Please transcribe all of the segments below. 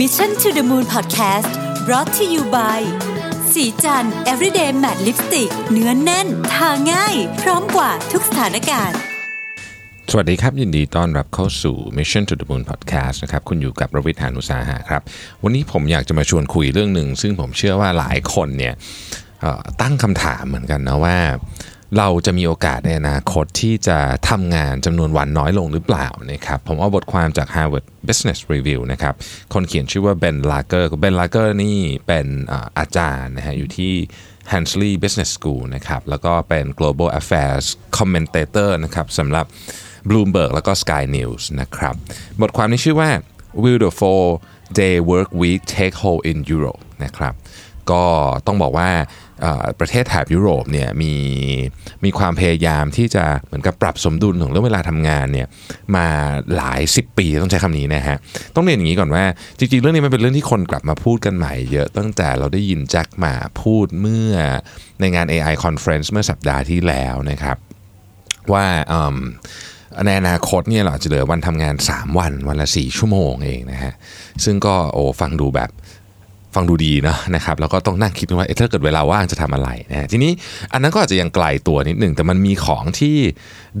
Mission to the Moon Podcast brought to you by สีจัน everyday matte lipstick เนื้อนแน่น ทาง่าย พร้อมกว่าทุกสถานการณ์ สวัสดีครับ ยินดีต้อนรับเข้าสู่ Mission to the Moon Podcast นะครับ คุณอยู่กับระวิทยานุสาหะครับ วันนี้ผมอยากจะมาชวนคุยเรื่องหนึ่ง ซึ่งผมเชื่อว่าหลายคนเนี่ยตั้งคำถามเหมือนกันนะว่า เราจะมีโอกาสในอนาคตที่จะทำงานจำนวนวันน้อยลงหรือเปล่านะครับผมเอาบทความจาก Harvard Business Review นะครับคนเขียนชื่อว่าเบนลาเกอร์เบนลาเกอร์นี่เป็นอาจารย์นะฮะอยู่ที่ Hansley Business School นะครับแล้วก็เป็น Global Affairs Commentator นะครับสำหรับ Bloomberg แล้วก็ Sky News นะครับบทความนี้ชื่อว่า Will the four day work week take hold in Europe นะครับก็ต้องบอกว่า ประเทศแถบยุโรปเนี่ยมีมีความพยายามที่จะเหมือนกับปรับสมดุลของเรื่องเวลาทำงานเนี่ยมาหลาย 10 ปีต้องใช้คำนี้นะฮะต้องเรียนอย่างนี้ก่อนว่า จริงๆ เรื่องนี้มันเป็นเรื่องที่คนกลับมาพูดกันใหม่เยอะตั้งแต่เราได้ยินแจ็คหมาพูดเมื่อในงาน AI Conference เมื่อสัปดาห์ที่แล้วนะครับ ว่าในอนาคตเนี่ยเราอาจจะเหลือวันทำงาน 3 วันวันละ 4 ชั่วโมงเองนะฮะ ซึ่งก็โอ้ฟังดูแบบ ฟังดูดีนะนะครับแล้วก็ต้องนั่งคิดว่าเอ๊ะถ้าเกิดเวลาว่างจะทำอะไรนะทีนี้อันนั้นก็อาจจะยังไกลตัวนิดหนึ่งแต่มันมีของที่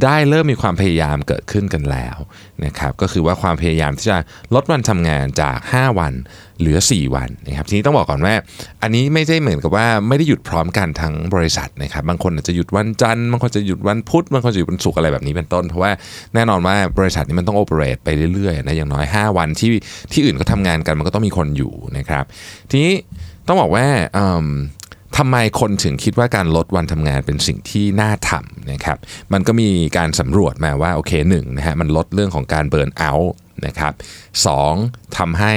ได้เริ่มมีความพยายามเกิดขึ้นกันแล้วนะครับก็คือว่าความพยายามที่จะลดวันทำงานจาก 5 วันเหลือ 4 วันนะครับทีนี้ต้องบอกก่อนว่าอันนี้ไม่ได้เหมือนกับว่าไม่ได้หยุดพร้อมกันทั้งบริษัทนะครับบางคนอาจจะหยุดวันจันทร์บางคนจะหยุดวันพุธบางคนจะหยุดวันศุกร์อะไรแบบนี้เป็นต้น เพราะว่าแน่นอนว่าบริษัทนี้มันต้องโอเปเรตไปเรื่อยๆนะอย่างน้อย 5 วันที่ที่อื่นก็ทำงานกันมันก็ต้องมีคนอยู่นะครับทีนี้ต้องบอกว่าทำไมคนถึงคิดว่าการลดวันทำงานเป็นสิ่งที่น่าทำนะครับ มันก็มีการสำรวจมาว่าโอเคหนึ่งนะฮะมันลดเรื่องของการเบิร์นเอาท์นะครับสองทำให้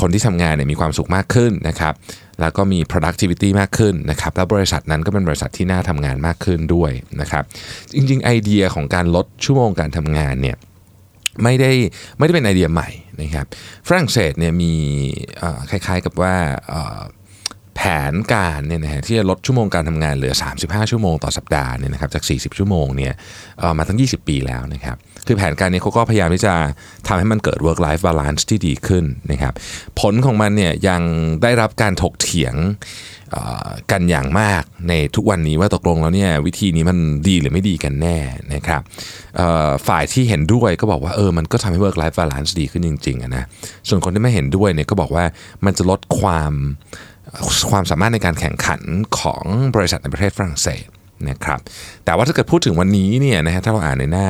คนที่ทำงานเนี่ยมีความสุขมากขึ้นนะครับแล้วก็มี productivity มากขึ้นนะครับแล้วบริษัทนั้นก็เป็นบริษัทที่น่าทำงานมากขึ้นด้วยนะครับ จริงๆ ไอเดียของการลดชั่วโมงการทำงานเนี่ย ไม่ได้ไม่ได้เป็นไอเดียใหม่นะครับฝรั่งเศสเนี่ยมีคล้ายๆกับว่าแผนการเนี่ยนะฮะที่จะลดชั่วโมงการทำงานเหลือ 35 ชั่วโมงต่อสัปดาห์เนี่ยนะครับจาก 40 ชั่วโมงเนี่ยมาตั้ง 20 ปีแล้วนะครับ คือแผนการนี้เขาก็พยายามที่จะทำให้มันเกิด work life balance ที่ดีขึ้นนะครับผลของมันเนี่ยยังได้รับการถกเถียงกันอย่างมากในทุกวันนี้ว่าตกลงแล้วเนี่ยวิธีนี้มันดีหรือไม่ดีกันแน่นะครับฝ่ายที่เห็นด้วยก็บอกว่าเออมันก็ทำให้ work life balance ดีขึ้นจริงๆนะส่วนคนที่ไม่เห็นด้วยเนี่ยก็บอกว่ามันจะลดความความสามารถในการแข่งขันของบริษัทในประเทศฝรั่งเศส นะครับแต่ว่าถ้าเกิดพูดถึงวันนี้เนี่ยนะฮะถ้าเราอ่านในหน้า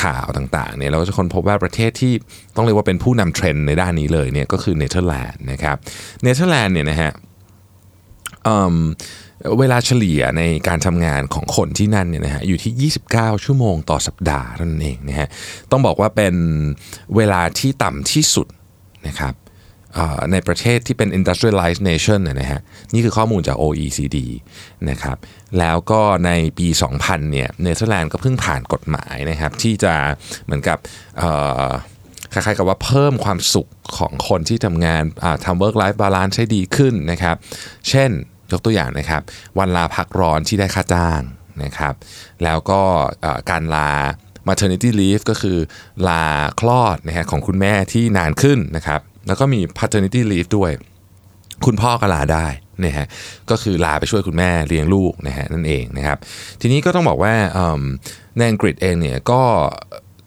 ข่าวต่างๆเนี่ยเราก็จะค้นพบว่าประเทศที่ต้องเรียกว่าเป็นผู้นำเทรนด์ในด้านนี้เลยเนี่ยก็คือเนเธอร์แลนด์นะครับเนเธอร์แลนด์เนี่ยนะฮะเเวลาเฉลี่ยในการทำงานของคนที่นั่นเนี่ยนะฮะอยู่ที่ 29 ชั่วโมงต่อสัปดาห์นั่นเองนะฮะต้องบอกว่าเป็นเวลาที่ต่ำที่สุดนะครับ ในประเทศที่เป็น industrialized nation นนะฮะนี่คือข้อมูลจาก OECD นะครับแล้วก็ในปี 2000 เนี่ยเนเธอร์แลนด์ก็เพิ่งผ่านกฎหมายนะครับที่จะเหมือนกับคล้ายๆกับว่าเพิ่มความสุขของคนที่ทำงานทำ work life balance ให้ดีขึ้นนะครับเช่นยกตัวอย่างนะครับ วันลาพักร้อนที่ได้ค่าจ้างนะครับแล้วก็การลา maternity leave ก็คือลาคลอดนะฮะของคุณแม่ที่นานขึ้นนะครับ แล้วก็มี paternity leave ด้วย คุณพ่อก็ลาได้นะฮะก็คือลาไปช่วยคุณแม่เลี้ยงลูกนะฮะนั่นเองนะครับ ทีนี้ก็ต้องบอกว่าเอิ่มในอังกฤษเองเนี่ยก็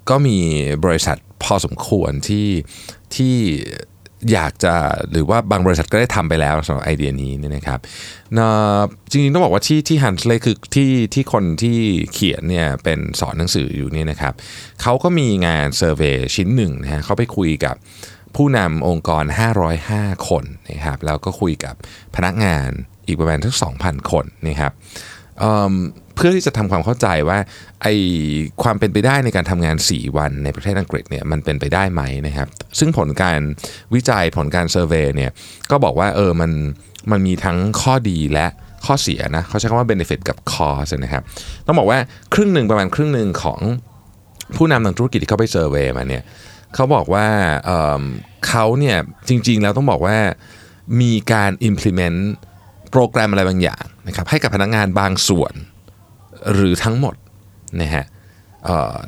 ก็มีบริษัทพอสมควรที่ที่อยากจะหรือว่าบางบริษัทก็ได้ทำไปแล้วสำหรับไอเดียนี้เนี่ยนะครับจริงๆต้องบอกว่าที่ที่ฮันส์เลยคือที่ที่คนที่เขียนเนี่ยเป็นสอนหนังสืออยู่เนี่ยนะครับเขาก็มีงานเซอร์เวยชิ้นหนึ่งนะฮะเขาไปคุยกับ ผู้นำองค์กร 505 คนนะครับแล้วก็คุยกับพนักงานอีกประมาณทั้ง2,000 คนนะครับเเพื่อที่จะทำความเข้าใจว่าไอความเป็นไปได้ในการทำงาน 4 วันในประเทศอังกฤษเนี่ยมันเป็นไปได้ไหมนะครับซึ่งผลการวิจัยผลการเซอร์เวยเนี่ยก็บอกว่าเออมันมันมีทั้งข้อดีและข้อเสียนะเขาใช้คำว่า benefit กับ cost นะครับต้องบอกว่าครึ่งหนึ่งประมาณครึ่งหนึ่งของผู้นำทางธุรกิจที่เขาไปเซอร์เวยมาเนี่ย เขาบอกว่าเเขาเนี่ยจริงๆแล้วต้องบอกว่ามีการ implement โปรแกรมอะไรบางอย่างนะครับให้กับพนักงานบางส่วนหรือทั้งหมดนะฮะ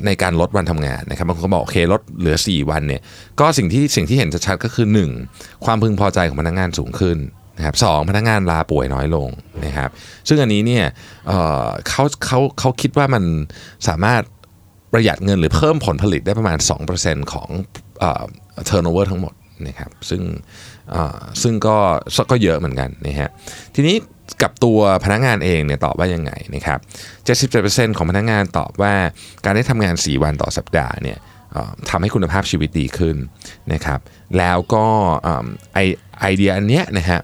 ในการลดวันทำงานนะครับบางคนก็บอกโอเคลดเหลือ 4 วันเนี่ยก็สิ่งที่สิ่งที่เห็นชัดๆก็คือ 1 ความพึงพอใจของพนักงานสูงขึ้นนะครับสองพนักงานลาป่วยน้อยลงนะครับ ซึ่งอันนี้เนี่ยเเขาเขาเขาคิดว่ามันสามารถ ประหยัดเงินหรือเพิ่มผลผลิตได้ประมาณ 2%ของเอ่อ turnover ทั้งหมดนะครับซึ่งซึ่งก็ก็เยอะเหมือนกันนะฮะทีนี้กับตัวพนักงานเองเนี่ยตอบว่ายังไงนะครับ77%ของพนักงานตอบว่าการได้ทำงาน 4 วันต่อสัปดาห์เนี่ยทำให้คุณภาพชีวิตดีขึ้นนะครับแล้วก็ไอไอเดียอันเนี้ยนะฮะ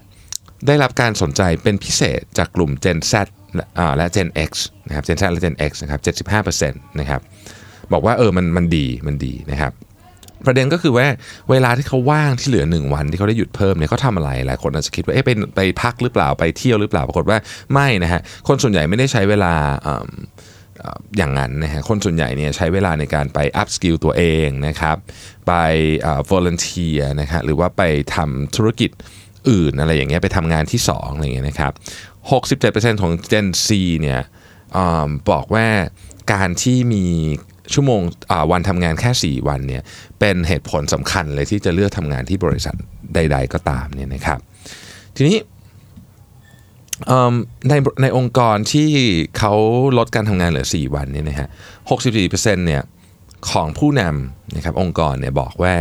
ได้รับการสนใจเป็นพิเศษจากกลุ่ม Gen Z และอ่าและ Gen X นะครับ Gen Z และ Gen X นะครับ75%นะครับ บอกว่าเออมันมันดีมันดีนะครับ ประเด็นก็คือว่าเวลาที่เขาว่างที่เหลือ 1 วันที่เขาได้หยุดเพิ่มเนี่ยเขาทำอะไรหลายคนอาจจะคิดว่าเอ๊ะไปไปพักหรือเปล่าไปเที่ยวหรือเปล่าปรากฏว่าไม่นะฮะคนส่วนใหญ่ไม่ได้ใช้เวลาอย่างนั้นนะฮะคนส่วนใหญ่เนี่ยใช้เวลาในการไป up skill ตัวเองนะครับไปเอ่อ volunteer นะฮะหรือว่าไปทำธุรกิจอื่นอะไรอย่างเงี้ยไปทำงานที่2อะไรเงี้ยนะครับ67%ของ Gen Z เนี่ยอบอกว่าการที่มี ชั่วโมงวันทำงานแค่ 4 วันเนี่ยเป็นเหตุผลสำคัญเลยที่จะเลือกทำงานที่บริษัทใด ๆ ก็ตามเนี่ยนะครับ ทีนี้ในในองค์กรที่เขาลดการทำงานเหลือ 4 วันเนี่ยนะฮะ64%เนี่ยของผู้นำนะครับองค์กรเนี่ยบอกว่า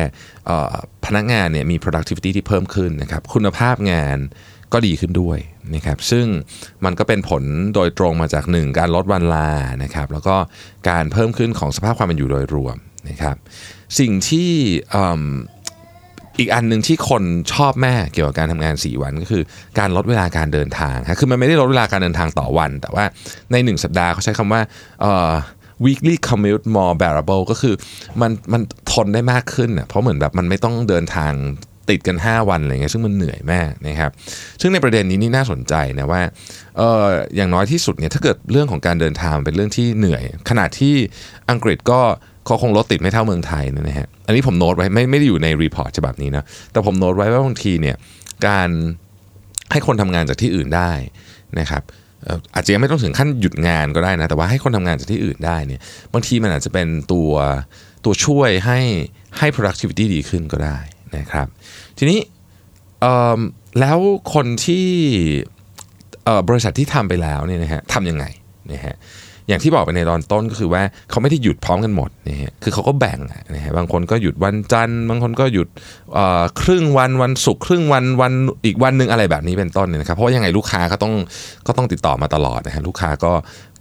พนักงานเนี่ยมี productivity ที่เพิ่มขึ้นนะครับคุณภาพงาน ก็ดีขึ้นด้วยนะครับซึ่งมันก็เป็นผลโดยตรงมาจาก 1 การลดวันลานะครับแล้วก็การเพิ่มขึ้นของสภาพความเป็นอยู่โดยรวมนะครับสิ่งที่อีกอันหนึ่งที่คนชอบแม่เกี่ยวกับการทำงาน 4 วันก็คือการลดเวลาการเดินทางคือมันไม่ได้ลดเวลาการเดินทางต่อวัน แต่ว่าใน 1 สัปดาห์เขาใช้คำว่า weekly commute more bearable ก็คือมันมันทนได้มากขึ้นอะเพราะเหมือนแบบมันไม่ต้องเดินทาง ติดกัน 5 วันอะไรเงี้ยซึ่งมันเหนื่อยมากนะครับซึ่งในประเด็นนี้นี่น่าสนใจนะว่าเอออย่างน้อยที่สุดเนี่ยถ้าเกิดเรื่องของการเดินทางเป็นเรื่องที่เหนื่อยขณะที่อังกฤษก็เขาคงรถติดไม่เท่าเมืองไทยนะฮะอันนี้ผมโน้ตไว้ไม่ไม่ได้อยู่ใน report ฉบับนี้นะแต่ผมโน้ตไว้ว่าบางทีเนี่ยการให้คนทำงานจากที่อื่นได้นะครับเอ่ออาจจะยังไม่ต้องถึงขั้นหยุดงานก็ได้นะแต่ว่าให้คนทำงานจากที่อื่นได้เนี่ยบางทีมันอาจจะเป็นตัวตัวช่วยให้ให้ productivity ดีขึ้นก็ได้ นะครับ ทีนี้แล้วคนที่บริษัทที่ทำไปแล้วเนี่ยนะฮะทำยังไงนะฮะ อย่างที่บอกไปในตอนต้นก็คือว่าเขาไม่ได้หยุดพร้อมกันหมดนะฮะคือเขาก็แบ่งนะฮะบางคนก็หยุดวันจันทร์บางคนก็หยุดครึ่งวันวันศุกร์ครึ่งวันวันอีกวันหนึ่งอะไรแบบนี้เป็นต้นเนี่ยนะครับเพราะยังไงลูกค้าก็ต้องก็ต้องติดต่อมาตลอดนะฮะลูกค้าก็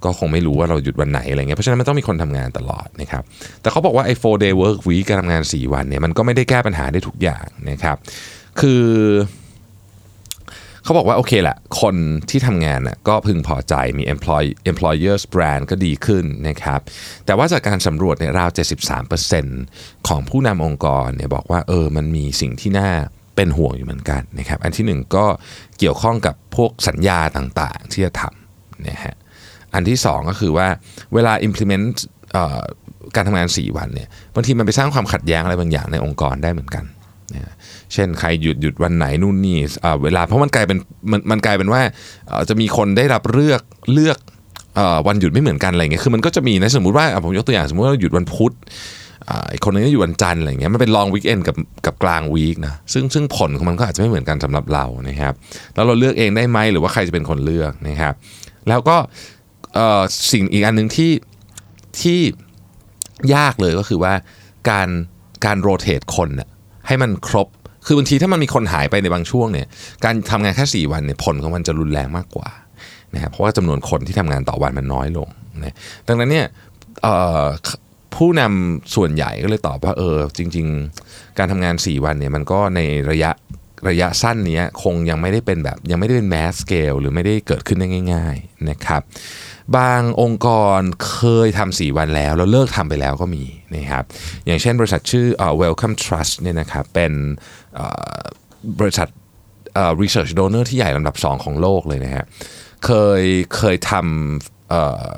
ก็คงไม่รู้ว่าเราหยุดวันไหนอะไรเงี้ยเพราะฉะนั้นมันต้องมีคนทำงานตลอดนะครับแต่เขาบอกว่าไอ้ four day work week การทำงาน 4 วันเนี่ยมันก็ไม่ได้แก้ปัญหาได้ทุกอย่างนะครับคือ เขาบอกว่าโอเคแหละคนที่ทำงานน่ะก็พึงพอใจมี employ employers brand ก็ดีขึ้นนะครับ แต่ว่าจากการสำรวจเนี่ยราว 73%ของผู้นำองค์กรเนี่ยบอกว่าเออมันมีสิ่งที่น่าเป็นห่วงอยู่เหมือนกันนะครับ อันที่หนึ่งก็เกี่ยวข้องกับพวกสัญญาต่างๆ ที่จะทำนะฮะอันที่สองก็คือว่าเวลา implement การทำงาน 4 วันเนี่ยบางทีมันไปสร้างความขัดแย้งอะไรบางอย่างในองค์กรได้เหมือนกัน เช่นใครหยุดหยุดวันไหนนู่นนี่เวลาเพราะมันกลายเป็นมันมันกลายเป็นว่าจะมีคนได้รับเลือกเลือกวันหยุดไม่เหมือนกันอะไรเงี้ยคือมันก็จะมีนะสมมติว่าผมยกตัวอย่างสมมติว่าเราหยุดวันพุธอีกคนนึงก็อยู่วันจันทร์อะไรเงี้ยมันเป็นลองวีคเอนกับกับกลางวีคนะซึ่งซึ่งผลของมันก็อาจจะไม่เหมือนกันสำหรับเรานะครับแล้วเราเลือกเองได้ไหมหรือว่าใครจะเป็นคนเลือกนะครับ แล้วก็สิ่งอีกอันหนึ่งที่ที่ยากเลยก็คือว่าการการโรเตทคนน่ะ ให้มันครบ คือบางทีถ้ามันมีคนหายไปในบางช่วงเนี่ย การทำงานแค่ 4 วันเนี่ยผลของมันจะรุนแรงมากกว่านะครับเพราะว่าจำนวนคนที่ทำงานต่อวันมันน้อยลงนะดังนั้นเนี่ยผู้นำส่วนใหญ่ก็เลยตอบว่าเออจริง ๆ การทำงาน 4 วันเนี่ยมันก็ในระยะ ระยะสั้นเนี้ยคงยังไม่ได้เป็นแบบยังไม่ได้เป็นแมสสเกลหรือไม่ได้เกิดขึ้นได้ง่าย ๆนะครับ บางองค์กรเคยทำ4วันแล้ว แล้วเลิกทำไปแล้วก็มีนะครับอย่างเช่นบริษัทชื่อเอ่อ Welcome Trust เนี่ยนะครับเป็นเอ่อบริษัท research donor ที่ใหญ่ลำดับ 2 ของโลกเลยนะฮะเคยเคยทำเอ่อ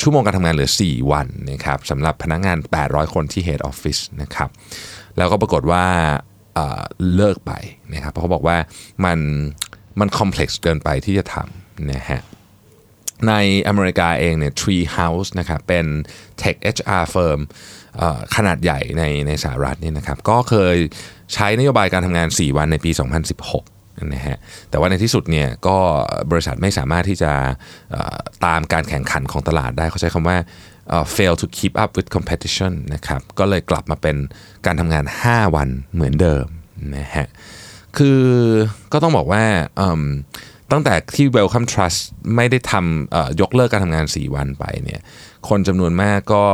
ชั่วโมงการทำงานเหลือ 4 วันนะครับสำหรับพนักงาน 800 คนที่ Head Office นะครับ แล้วก็ปรากฏว่า เลิกไปนะครับเพราะเขาบอกว่ามันมันคอมเพล็กซ์เกินไปที่จะทำนะฮะในอเมริกาเองเนี่ย Tree House นะครับเป็น Tech HR firm เอ่อขนาดใหญ่ในในสหรัฐนี่นะครับก็เคยใช้นโยบายการทำงาน 4 วันในปี 2016นะฮะแต่ว่าในที่สุดเนี่ยก็บริษัทไม่สามารถที่จะตามการแข่งขันของตลาดได้เขาใช้คำว่า fail to keep up with competition นะครับก็เลยกลับมาเป็นการทำงาน 5 วันเหมือนเดิมนะฮะคือก็ต้องบอกว่าตั้งแต่ที่ Welcome Trust ไม่ได้ทำยกเลิกการทำงาน 4 วันไปเนี่ยคนจำนวนมากก็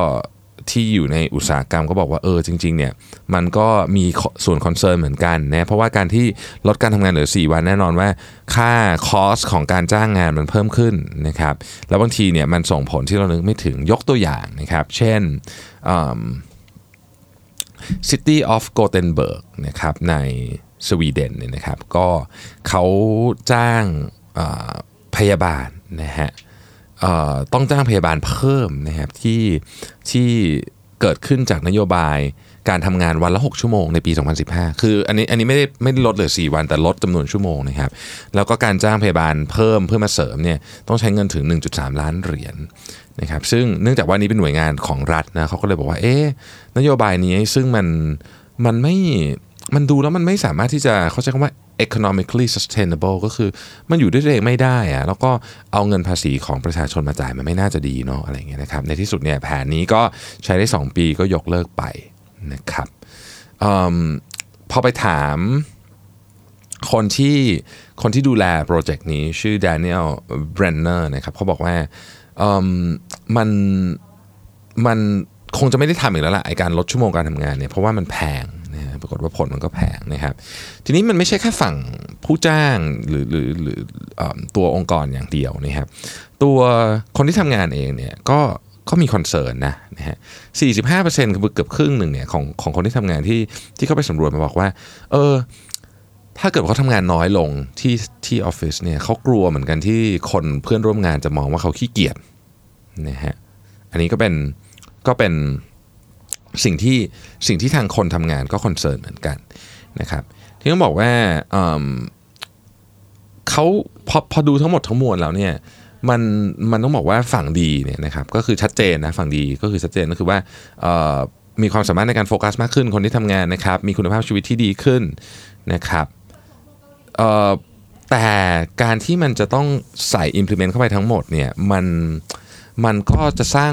ที่อยู่ในอุตสาหกรรมก็บอกว่าเออจริงๆเนี่ยมันก็มีส่วนคอนเซิร์นเหมือนกันนะเพราะว่าการที่ลดการทำงานเหลือ 4 วันแน่นอนว่า ค่าคอสของการจ้างงานมันเพิ่มขึ้นนะครับแล้วบางทีเนี่ยมันส่งผลที่เรานึกไม่ถึงยกตัวอย่างนะครับ เช่นอืม City of Gothenburg นะครับในสวีเดนเนี่ยนะครับก็เขาจ้างพยาบาลนะฮะ ต้องจ้างพยาบาลเพิ่มนะครับที่ที่เกิดขึ้นจากนโยบายการทำงานวันละ 6 ชั่วโมงในปี 2015 คืออันนี้อันนี้ไม่ได้ไม่ได้ลดเหลือ 4 วันแต่ลดจำนวนชั่วโมงนะครับ แล้วก็การจ้างพยาบาลเพิ่มเพื่อมาเสริมเนี่ยต้องใช้เงินถึง 1.3 ล้านเหรียญนะครับ ซึ่งเนื่องจากว่านี้เป็นหน่วยงานของรัฐนะเขาก็เลยบอกว่า เอ๊นโยบายนี้ซึ่งมันมันไม่มันดูแล้วมันไม่สามารถที่จะเขาใช้คำว่า economically sustainable ก็คือมันอยู่ด้วยตัวเองไม่ได้อะแล้วก็เอาเงินภาษีของประชาชนมาจ่ายมันไม่น่าจะดีเนาะอะไรเงี้ยนะครับในที่สุดเนี่ยแผนนี้ก็ใช้ได้ 2 ปีก็ยกเลิกไปนะครับอมพอไปถามคนที่คนที่ดูแลโปรเจกต์นี้ชื่อ Daniel Brenner นะครับเขาบอกว่ามันมันคงจะไม่ได้ทำอีกแล้วล่ะไอการลดชั่วโมงการทำงานเนี่ยเพราะว่ามันแพง ปรากฏว่าผลมันก็แพงนะครับ ทีนี้มันไม่ใช่แค่ฝั่งผู้จ้างหรือหรือหรือตัวองค์กรอย่างเดียวนะครับ ตัวคนที่ทำงานเองเนี่ยก็ก็มี concern นะนะฮะ45%คือเกือบครึ่งหนึ่งเนี่ยของของคนที่ทำงานที่ที่เขาไปสำรวจมาบอกว่า เออ ถ้าเกิดเขาทำงานน้อยลงที่ที่ออฟฟิศเนี่ยเขากลัวเหมือนกันที่คนเพื่อนร่วมงานจะมองว่าเขาขี้เกียจนะฮะอันนี้ก็เป็นก็เป็น สิ่งที่สิ่งที่ทางคนทำงานก็คอนเซิร์นเหมือนกันนะครับที่ต้องบอกว่าเเขาพอพอดูทั้งหมดทั้งมวลแล้วเนี่ยมันมันต้องบอกว่าฝั่งดีเนี่ยนะครับก็คือชัดเจนนะฝั่งดีก็คือชัดเจนก็คือว่ามีความสามารถในการโฟกัสมากขึ้นคนที่ทำงานนะครับ มีคุณภาพชีวิตที่ดีขึ้นนะครับแต่การที่มันจะต้องใส่ implement เข้าไปทั้งหมดเนี่ยมันมันก็จะสร้าง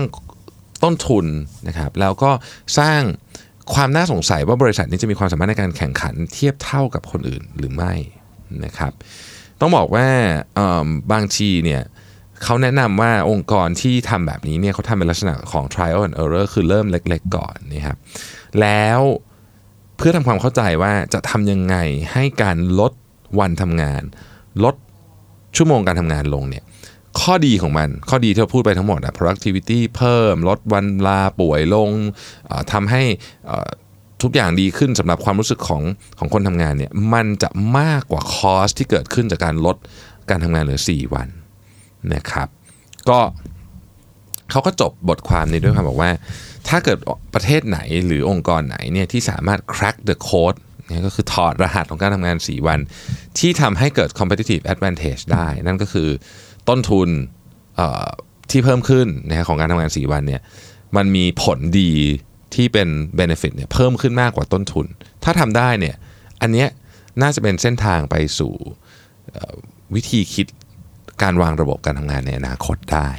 ต้นทุนนะครับแล้วก็สร้างความน่าสงสัยว่าบริษัทนี้จะมีความสามารถในการแข่งขันเทียบเท่ากับคนอื่นหรือไม่นะครับ ต้องบอกว่าบางทีเนี่ยเขาแนะนำว่าองค์กรที่ทำแบบนี้เนี่ยเขาทำเป็นลักษณะของ trial and error คือเริ่มเล็ก ๆ ก่อนนะครับแล้วเพื่อทำความเข้าใจว่าจะทำยังไงให้การลดวันทำงาน ลดชั่วโมงการทำงานลงเนี่ย ข้อดีของมัน ข้อดีที่เราพูดไปทั้งหมดอะ productivity เพิ่มลดวันลาป่วยลงทำให้ทุกอย่างดีขึ้นสำหรับความรู้สึกของของคนทำงานเนี่ยมันจะมากกว่าคอสที่เกิดขึ้นจากการลดการทำงานเหลือ 4 วันนะครับก็เขาก็จบบทความนี้ด้วยความบอกว่า ถ้าเกิดประเทศไหนหรือองค์กรไหนเนี่ยที่สามารถ crack the code นี่ก็คือถอดรหัสของการทำงาน 4 วัน ที่ทำให้เกิด competitive advantage ได้ นั่นก็คือ ต้นทุนที่เพิ่มขึ้นนะฮะของการทำงาน 4 วันเนี่ยมันมีผลดีที่เป็น benefit เนี่ยเพิ่มขึ้นมากกว่าต้นทุน ถ้าทำได้เนี่ยอันเนี้ยน่าจะเป็นเส้นทางไปสู่วิธีคิดการวางระบบการทำงานในอนาคตได้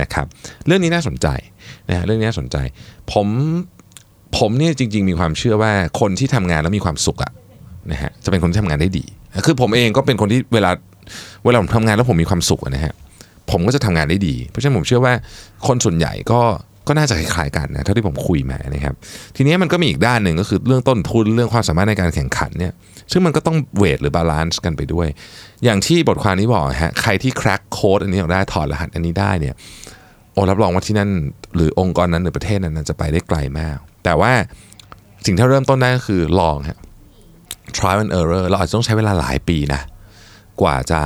นะครับ เรื่องนี้น่าสนใจนะฮะเรื่องนี้น่าสนใจ ผมผมเนี่ยจริง ๆ มีความเชื่อว่าคนที่ทำงานแล้วมีความสุขอะนะฮะจะเป็นคนที่ทำงานได้ดี คือผมเองก็เป็นคนที่เวลา เวลาผมทำงานแล้วผมมีความสุขนะฮะผมก็จะทำงานได้ดี เพราะฉะนั้นผมเชื่อว่าคนส่วนใหญ่ก็ก็น่าจะคล้ายกันนะเท่าที่ผมคุยมานะครับ ทีนี้มันก็มีอีกด้านหนึ่งก็คือเรื่องต้นทุนเรื่องความสามารถในการแข่งขันเนี่ยซึ่งมันก็ต้อง weight หรือ balance กันไปด้วย อย่างที่บทความนี้บอกฮะใครที่ crack code อันนี้ออกได้ถอดรหัสอันนี้ได้เนี่ยโอ้รับรองว่าที่นั่นหรือองค์กรนั้นหรือประเทศนั้นจะไปได้ไกลมาก แต่ว่าสิ่งที่เริ่มต้นได้ก็คือลองฮะ trial and error เราอาจจะต้องใช้เวลาหลายปีนะ กว่าจะ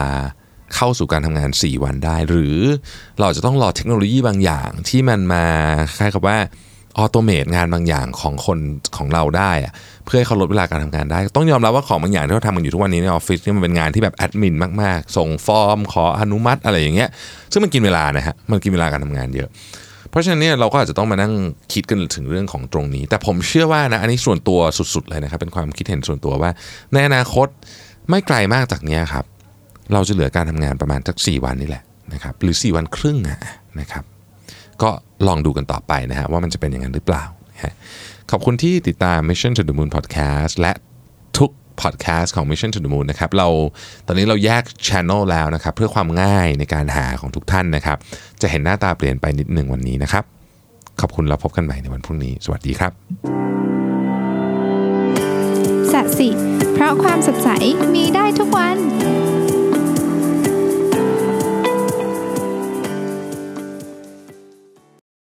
เข้าสู่การทำงาน 4 วันได้ หรือเราจะต้องรอเทคโนโลยีบางอย่างที่มันมาคล้ายกับว่า automate งานบางอย่างของคนของเราได้อะเพื่อให้เขาลดเวลาการทำงานได้ ต้องยอมรับว่าของบางอย่างที่เราทำกันอยู่ทุกวันนี้ในออฟฟิศนี่มันเป็นงานที่แบบแอดมินมากๆ ส่งฟอร์ม ขออนุมัติอะไรอย่างเงี้ยซึ่งมันกินเวลานะฮะมันกินเวลาการทำงานเยอะ เพราะฉะนั้นเนี่ยเราก็อาจจะต้องมานั่งคิดกันถึงเรื่องของตรงนี้ แต่ผมเชื่อว่านะอันนี้ส่วนตัวสุดๆเลยนะครับเป็นความคิดเห็นส่วนตัวว่าในอนาคตไม่ไกลมากจากเนี้ยครับ เราจะเหลือการทำงานประมาณสัก 4 วันนี่แหละนะครับหรือ 4 วันครึ่งนะครับ ก็ลองดูกันต่อไปนะฮะว่ามันจะเป็นอย่างนั้นหรือเปล่า ขอบคุณที่ติดตาม Mission to the Moon Podcast และทุก podcast ของ Mission to the Moon นะครับเราตอนนี้เราแยก Channel แล้วนะครับ เพื่อความง่ายในการหาของทุกท่านนะครับ จะเห็นหน้าตาเปลี่ยนไปนิดหนึ่งวันนี้นะครับ ขอบคุณเราพบกันใหม่ในวันพรุ่งนี้ สวัสดีครับสัสิเพราะความสดใสมีได้ทุกวัน